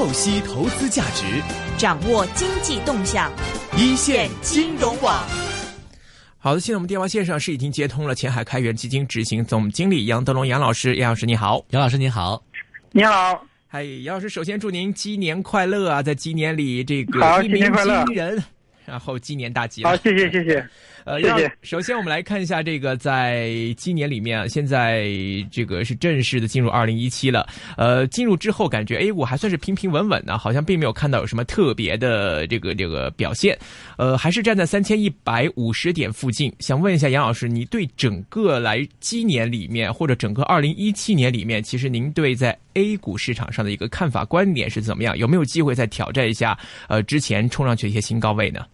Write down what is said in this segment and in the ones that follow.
透析投资价值，掌握经济动向，一线金融网。好的，现在我们电话线上是已经接通了前海开源基金执行总经理杨德龙杨老师，杨老师你好，杨老师你好，你好，嗨，杨老师，首先祝您鸡年快乐啊，在鸡年里这个好一鸣惊人，然后鸡年大吉好，谢谢谢谢。呃，首先我们来看一下这个，在今年里面啊，现在这个是正式的进入二零一七了。呃，进入之后感觉 A 股还算是平平稳稳的，好像并没有看到有什么特别的这个这个表现。呃，还是站在三千一百五十点附近。想问一下杨老师，你对整个来今年里面或者整个二零一七年里面，其实您对在 A 股市场上的一个看法观点是怎么样？有没有机会再挑战一下呃之前冲上去一些新高位呢？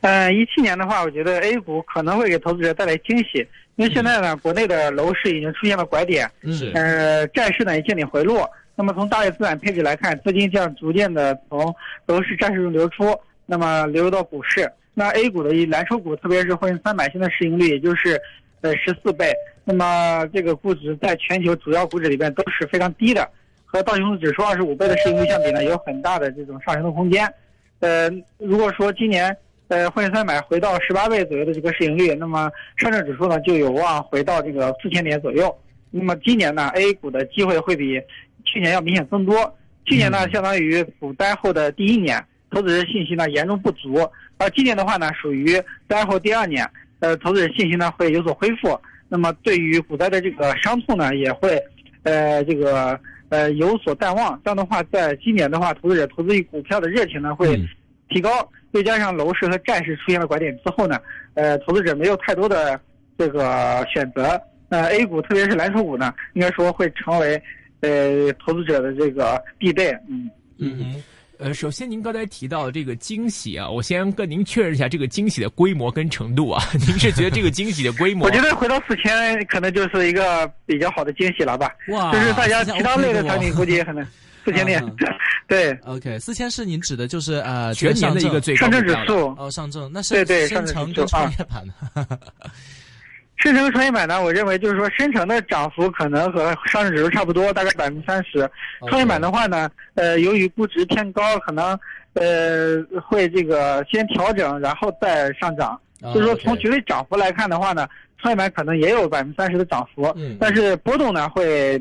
呃，一七年的话，我觉得 A 股可能会给投资者带来惊喜，因为现在呢，国内的楼市已经出现了拐点，是呃，债市呢也见顶回落。那么从大类资产配置来看，资金将逐渐的从楼市、债市中流出，那么流入到股市。那 A 股的一蓝筹股，特别是沪深三百，现在市盈率也就是呃十四倍，那么这个估值在全球主要股指里边都是非常低的，和道琼斯指数二十五倍的市盈率相比呢，有很大的这种上升的空间。呃，如果说今年呃沪深三百回到十八倍左右的这个市盈率，那么上证指数呢就有望回到这个四千点左右。那么今年呢，A 股的机会会比去年要明显增多。去年呢，相当于股灾后的第一年，投资者信心呢严重不足，而今年的话呢，属于灾后第二年，呃，投资者信心呢会有所恢复。那么对于股灾的这个伤痛呢，也会呃这个呃有所淡忘。这样的话，在今年的话，投资者投资于股票的热情呢会嗯提高，再加上楼市和债市出现了拐点之后呢，呃，投资者没有太多的这个选择。那 A 股特别是蓝筹股呢，应该说会成为呃投资者的这个必备。嗯，嗯呃，首先您刚才提到的这个惊喜啊，我先跟您确认一下这个惊喜的规模跟程度啊。您是觉得这个惊喜的规模？我觉得回到四千可能就是一个比较好的惊喜了吧。哇，就是大家其他类的产品估计也可能四千点嗯。对，OK，四千是您指的就是呃全年的一个最高上证指数，哦上证，那是对对深上证成跟指数啊创业板呢？深成创业板呢，我认为就是说深成的涨幅可能和上证指数差不多，大概百分之三十。创业板的话呢，呃，由于估值偏高，可能呃会这个先调整，然后再上涨。哦就是说从绝对涨幅来看的话呢，创业板可能也有百分之三十的涨幅，嗯但是波动呢会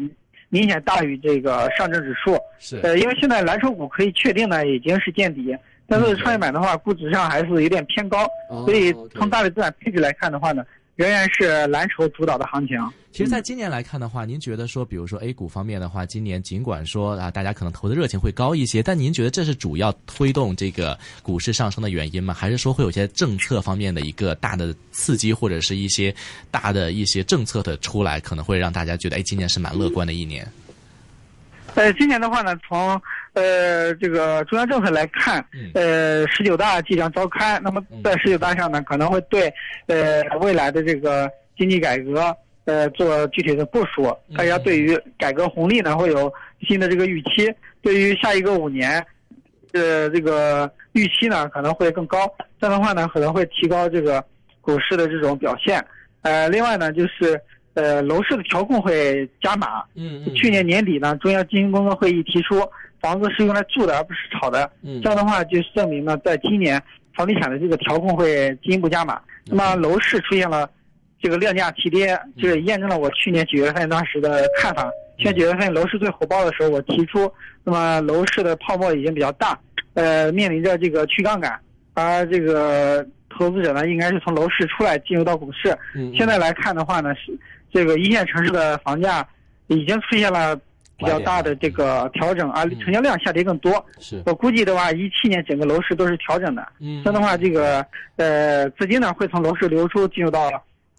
明显大于这个上证指数。是。呃，因为现在蓝筹股可以确定呢已经是见底，但是嗯创业板的话估值上还是有点偏高，哦所以从大的资产配置来看的话呢，仍然是蓝筹主导的行情。其实，在今年来看的话，您觉得说，比如说 A 股方面的话，今年尽管说啊，大家可能投的热情会高一些，但您觉得这是主要推动这个股市上升的原因吗？还是说会有些政策方面的一个大的刺激，或者是一些大的一些政策的出来，可能会让大家觉得，哎，今年是蛮乐观的一年？呃，今年的话呢，从呃这个中央政策来看嗯，呃十九大即将召开，那么在十九大上呢，可能会对呃未来的这个经济改革呃做具体的部署，大家对于改革红利呢会有新的这个预期，对于下一个五年，呃这个预期呢可能会更高，这样的话呢可能会提高这个股市的这种表现。呃，另外呢就是呃楼市的调控会加码，嗯去年年底呢，中央经济工作会议提出，房子是用来住的，而不是炒的。嗯这样的话，就证明呢，在今年房地产的这个调控会进一步加码。那么楼市出现了这个量价齐跌，就是验证了我去年九月份当时的看法。去年九月份楼市最火爆的时候，我提出，那么楼市的泡沫已经比较大，呃，面临着这个去杠杆，而这个投资者呢，应该是从楼市出来进入到股市。嗯现在来看的话呢，是这个一线城市的房价已经出现了比较大的这个调整，啊成交量下跌更多。是我估计的话，一七年整个楼市都是调整的。嗯这样的话，这个呃资金呢会从楼市流出进入到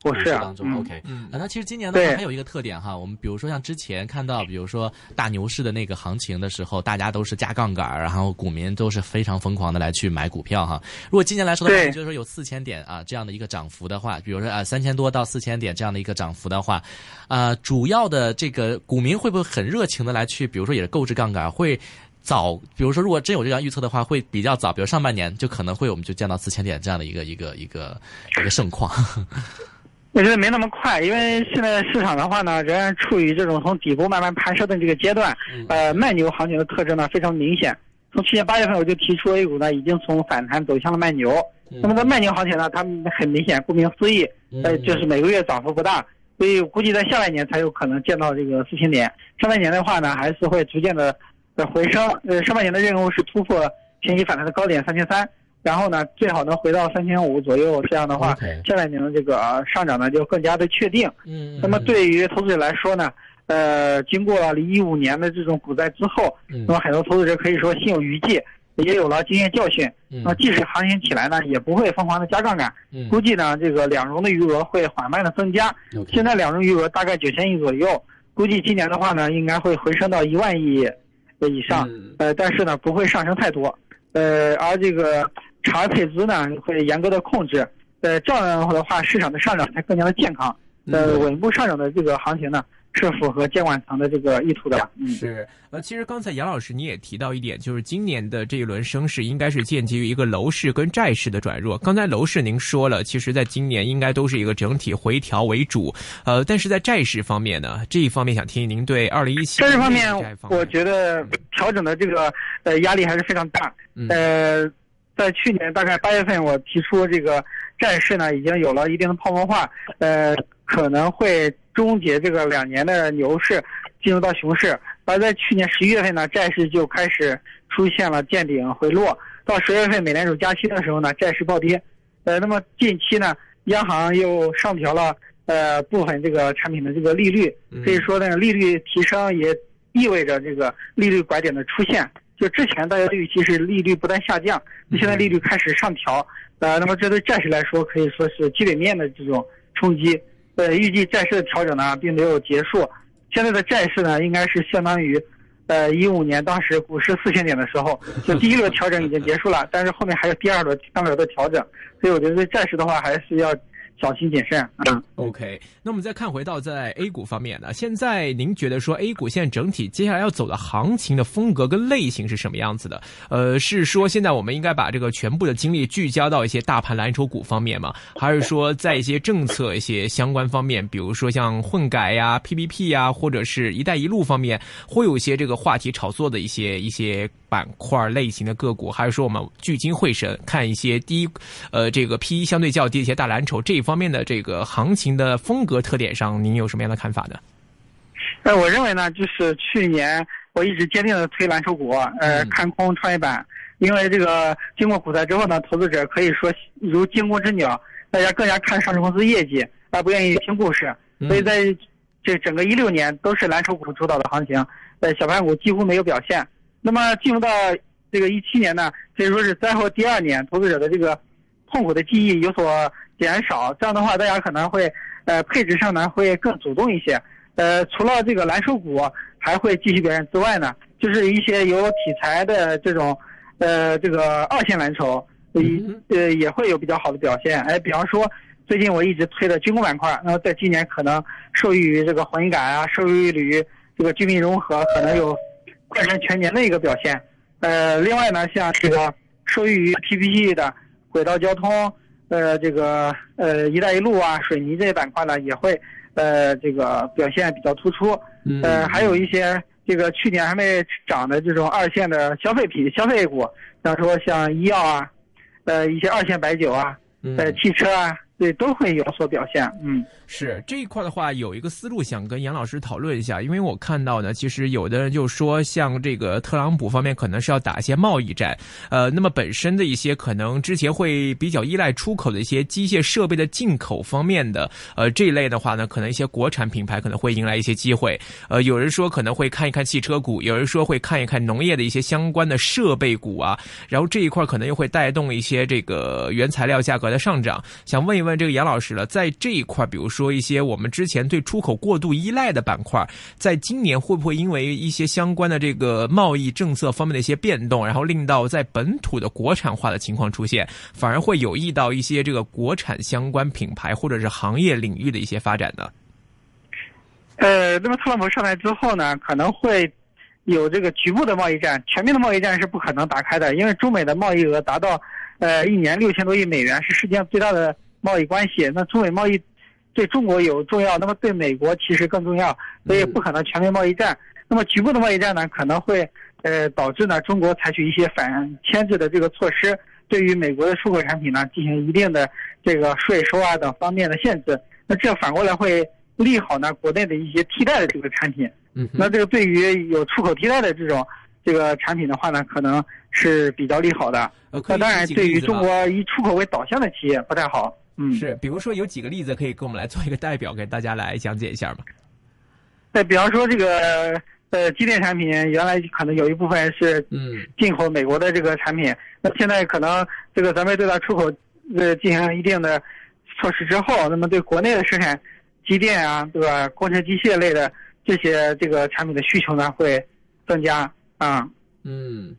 股市啊当。中、嗯 OK，嗯，那其实今年的话还有一个特点哈，我们比如说像之前看到，比如说大牛市的那个行情的时候，大家都是加杠杆，然后股民都是非常疯狂的来去买股票哈。如果今年来说的话，就是说有四千点啊这样的一个涨幅的话，比如说啊三千多到四千点这样的一个涨幅的话，啊、主要的这个股民会不会很热情的来去，比如说也是购置杠杆会？早，比如说，如果真有这样预测的话，会比较早，比如上半年就可能会我们就见到四千点这样的一个一个一个一个盛况。我觉得没那么快，因为现在市场的话呢，仍然处于这种从底部慢慢攀升的这个阶段。呃，慢牛行情的特征呢非常明显。从去年八月份我就提出 A 股呢已经从反弹走向了慢牛。那么在慢牛行情呢，它很明显，顾名思义，呃，就是每个月涨幅不大，所以估计在下半年才有可能见到这个四千点。上半年的话呢，还是会逐渐的的回升。呃，上半年的任务是突破前期反弹的高点三千三。然后呢，最好能回到三千五左右，这样的话，下半年的这个上涨呢就更加的确定。嗯，那么对于投资者来说呢，呃，经过了一五年的这种股灾之后，那么很多投资者可以说心有余悸，也有了经验教训。那么即使行情起来呢，也不会疯狂的加杠杆。估计呢，这个两融的余额会缓慢的增加。现在两融余额大概九千亿左右，估计今年的话呢，应该会回升到一万亿以上。呃，但是呢，不会上升太多。呃，而这个。场外配资呢会严格的控制，呃，这样的话市场的上涨才更加的健康，呃，稳步上涨的这个行情呢是符合监管层的这个意图的。嗯，是，呃，其实刚才杨老师你也提到一点，就是今年的这一轮升势应该是建基于一个楼市跟债市的转弱。刚才楼市您说了，其实在今年应该都是一个整体回调为主，呃，但是在债市方面呢，这一方面想听您对二零一七债市方面，我觉得调整的这个呃压力还是非常大，呃。在去年大概八月份，我提出这个债市呢已经有了一定的泡沫化，呃，可能会终结这个两年的牛市，进入到熊市。而在去年十一月份呢，债市就开始出现了见顶回落。到十月份美联储加息的时候呢，债市暴跌。呃，那么近期呢，央行又上调了呃部分这个产品的这个利率，可以说呢，利率提升也意味着这个利率拐点的出现。就之前大家的预期是利率不断下降，那现在利率开始上调，呃，那么这对债市来说可以说是基本面的这种冲击。呃，预计债市的调整呢并没有结束，现在的债市呢应该是相当于，呃，一五年当时股市四千点的时候，就第一轮调整已经结束了，但是后面还有第二轮、第三轮的调整，所以我觉得债市的话还是要。小心谨慎啊。OK，那我们再看回到在 A 股方面呢，现在您觉得说 A 股现在整体接下来要走的行情的风格跟类型是什么样子的？呃，是说现在我们应该把这个全部的精力聚焦到一些大盘蓝筹股方面吗？还是说在一些政策一些相关方面，比如说像混改呀、PPP 呀，或者是一带一路方面，会有一些这个话题炒作的一些一些板块类型的个股？还是说我们聚精会神看一些低，呃，这个 P E 相对较低一些大蓝筹这？方面的这个行情的风格特点上，您有什么样的看法呢？呃，我认为呢，就是去年我一直坚定的推蓝筹股，呃，看空创业板，因为这个经过股灾之后呢，投资者可以说如惊弓之鸟，大家更加看上市公司业绩，而不愿意听故事，所以在这整个一六年都是蓝筹股主导的行情，呃，小盘股几乎没有表现。那么进入到这个一七年呢，可以说是灾后第二年，投资者的这个痛苦的记忆有所。减少，这样的话，大家可能会，呃，配置上呢会更主动一些。呃，除了这个蓝筹股还会继续表现之外呢，就是一些有题材的这种，呃，这个二线蓝筹，呃，也会有比较好的表现。哎，比方说最近我一直推的军工板块，那么在今年可能受益于这个混改啊，受益于这个军民融合，可能有贯穿全年的一个表现。呃，另外呢，像这个受益于 PPP 的轨道交通。呃，这个呃，一带一路啊，水泥这些板块呢，也会呃，这个表现比较突出。呃，还有一些这个去年还没涨的这种二线的消费品、消费股，比方说像医药啊，呃，一些二线白酒啊，呃，汽车啊。对，都会有所表现。嗯，是这一块的话，有一个思路想跟杨老师讨论一下，因为我看到呢，其实有的人就说，像这个特朗普方面可能是要打一些贸易战，呃，那么本身的一些可能之前会比较依赖出口的一些机械设备的进口方面的，呃，这一类的话呢，可能一些国产品牌可能会迎来一些机会。呃，有人说可能会看一看汽车股，有人说会看一看农业的一些相关的设备股啊，然后这一块可能又会带动一些这个原材料价格的上涨。想问一问。问这个杨老师了，在这一块，比如说一些我们之前对出口过度依赖的板块，在今年会不会因为一些相关的这个贸易政策方面的一些变动，然后令到在本土的国产化的情况出现，反而会有益到一些这个国产相关品牌或者是行业领域的一些发展呢？呃，那么特朗普上台之后呢，可能会有这个局部的贸易战，全面的贸易战是不可能打开的，因为中美的贸易额达到呃一年六千多亿美元，是世界上最大的。贸易关系，那中美贸易对中国有重要，那么对美国其实更重要，所以不可能全面贸易战。那么局部的贸易战呢，可能会呃导致呢中国采取一些反牵制的这个措施，对于美国的出口产品呢进行一定的这个税收啊等方面的限制。那这反过来会利好呢国内的一些替代的这个产品。嗯，那这个对于有出口替代的这种这个产品的话呢，可能是比较利好的。那当然，对于中国以出口为导向的企业不太好。嗯，是，比如说有几个例子可以给我们来做一个代表，给大家来讲解一下吗？那比方说这个呃机电产品，原来可能有一部分是嗯进口美国的这个产品，那现在可能这个咱们对它出口呃进行一定的措施之后，那么对国内的生产机电啊，对吧？工程机械类的这些这个产品的需求呢会增加啊。嗯。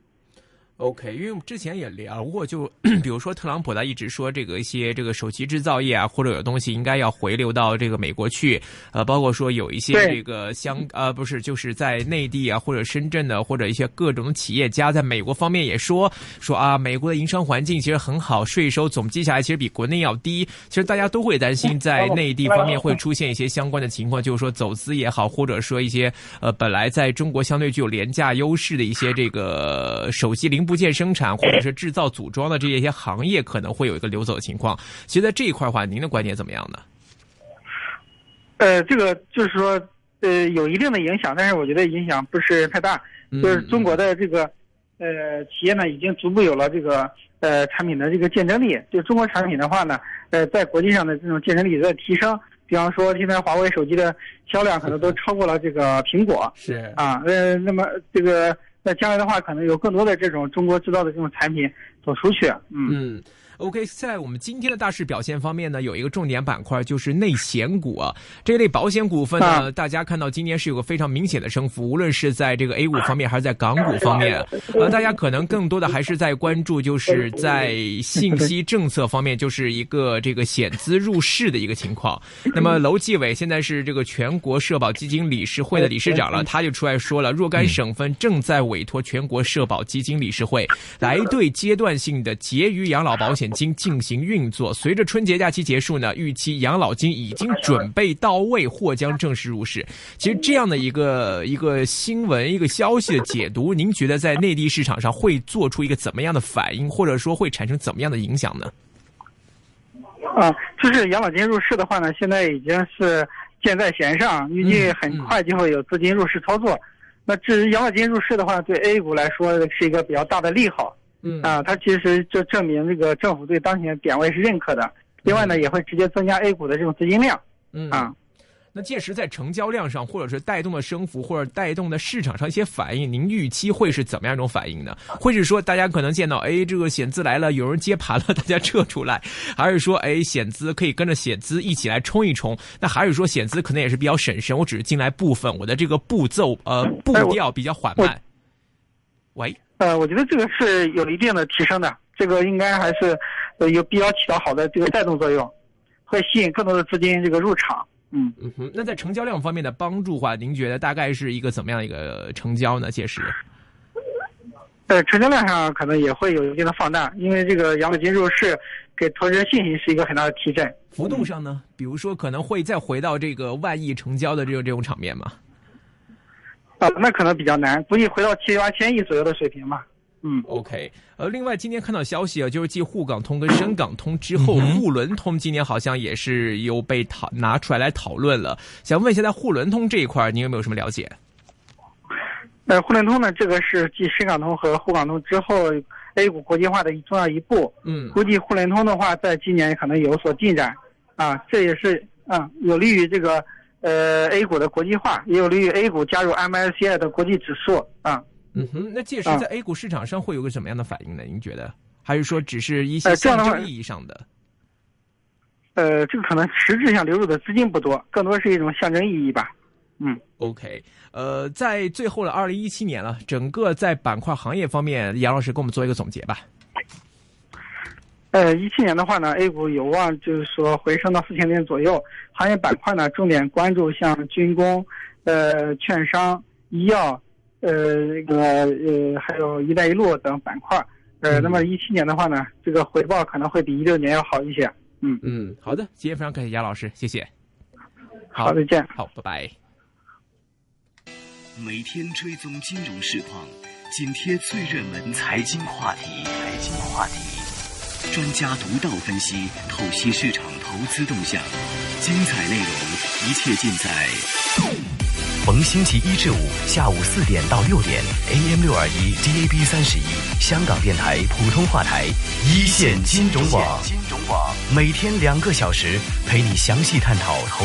OK，因为我们之前也聊过，就 比如说特朗普他一直说这个一些这个手机制造业啊，或者有东西应该要回流到这个美国去，呃，包括说有一些这个香呃不是就是在内地啊或者深圳的或者一些各种企业家在美国方面也说说啊，美国的营商环境其实很好，税收总计下来其实比国内要低。其实大家都会担心在内地方面会出现一些相关的情况，就是说走私也好，或者说一些呃本来在中国相对具有廉价优势的一些这个手机零。部件生产或者是制造组装的这些行业可能会有一个流走的情况。其实，在这一块的话，您的观点怎么样呢？呃，这个就是说，呃，有一定的影响，但是我觉得影响不是太大。就是中国的这个呃企业呢，已经逐步有了这个呃产品的这个竞争力。就中国产品的话呢，呃，在国际上的这种竞争力在提升。比方说，现在华为手机的销量可能都超过了这个苹果。是啊，呃，那么这个。那将来的话，可能有更多的这种中国制造的这种产品走出去。嗯。OK，在我们今天的大市表现方面呢，有一个重点板块就是内险股啊。这类保险股份呢，大家看到今年是有个非常明显的升幅，无论是在这个 A 股方面还是在港股方面。呃，大家可能更多的还是在关注，就是在信息政策方面，就是一个这个险资入市的一个情况。那么，楼继伟现在是这个全国社保基金理事会的理事长了，他就出来说了，若干省份正在委托全国社保基金理事会来对阶段性的结余养老保险。金进行运作，随着春节假期结束呢，预期养老金已经准备到位，或将正式入市。其实这样的一个一个新闻、一个消息的解读，您觉得在内地市场上会做出一个怎么样的反应，或者说会产生怎么样的影响呢？啊，就是养老金入市的话呢，现在已经是箭在弦上，预计很快就会有资金入市操作。那至于养老金入市的话，对 A 股来说是一个比较大的利好。嗯啊，它其实就证明这个政府对当前点位是认可的。另外呢，也会直接增加 A 股的这种资金量。嗯啊，那届时在成交量上，或者是带动的升幅，或者带动的市场上一些反应，您预期会是怎么样一种反应呢？会是说大家可能见到，哎，这个险资来了，有人接盘了，大家撤出来，还是说，哎，险资可以跟着险资一起来冲一冲？那还是说险资可能也是比较审慎，我只是进来部分，我的这个步骤呃步调比较缓慢。喂。呃，我觉得这个是有一定的提升的，这个应该还是呃有必要起到好的这个带动作用，会吸引更多的资金这个入场。嗯嗯哼，那在成交量方面的帮助话，您觉得大概是一个怎么样一个成交呢？届时？呃，成交量上可能也会有一定的放大，因为这个养老金入市给投资人信心是一个很大的提振。幅度上呢，比如说可能会再回到这个万亿成交的这种这种场面吗？啊，那可能比较难，估计回到七八千亿左右的水平吧。嗯，OK。呃，另外今天看到消息啊，就是继沪港通跟深港通之后，沪伦通今年好像也是又被讨拿出来来讨论了。想问一下，在沪伦通这一块，您有没有什么了解？呃，沪伦通呢，这个是继深港通和沪港通之后 A 股国际化的重要一步。嗯，估计沪伦通的话，在今年可能有所进展。啊，这也是啊，有利于这个。呃，A 股的国际化也有利于 A 股加入 MSCI 的国际指数啊。嗯哼，那届时在 A 股市场上会有个什么样的反应呢？您觉得？还是说只是一些象征意义上的？呃，这个可能实质上流入的资金不多，更多是一种象征意义吧。嗯，OK。呃，在最后的二零一七年了，整个在板块行业方面，杨老师给我们做一个总结吧。呃，一七年的话呢，A 股有望就是说回升到四千点左右。行业板块呢，重点关注像军工、呃，券商、医药，呃，那个呃，还有一带一路等板块。呃，那么一七年的话呢，这个回报可能会比一六年要好一些。嗯嗯，好的，今天非常感谢杨老师，谢谢。好，再见。好，拜拜。每天追踪金融市况，紧贴最热门财经话题。财经话题，专家独到分析，透析市场投资动向，精彩内容，一切尽在。逢星期一至五下午四点到六点，AM 六二一，DAB 三十一，香港电台普通话台，一线金融网，金融网，每天两个小时，陪你详细探讨投。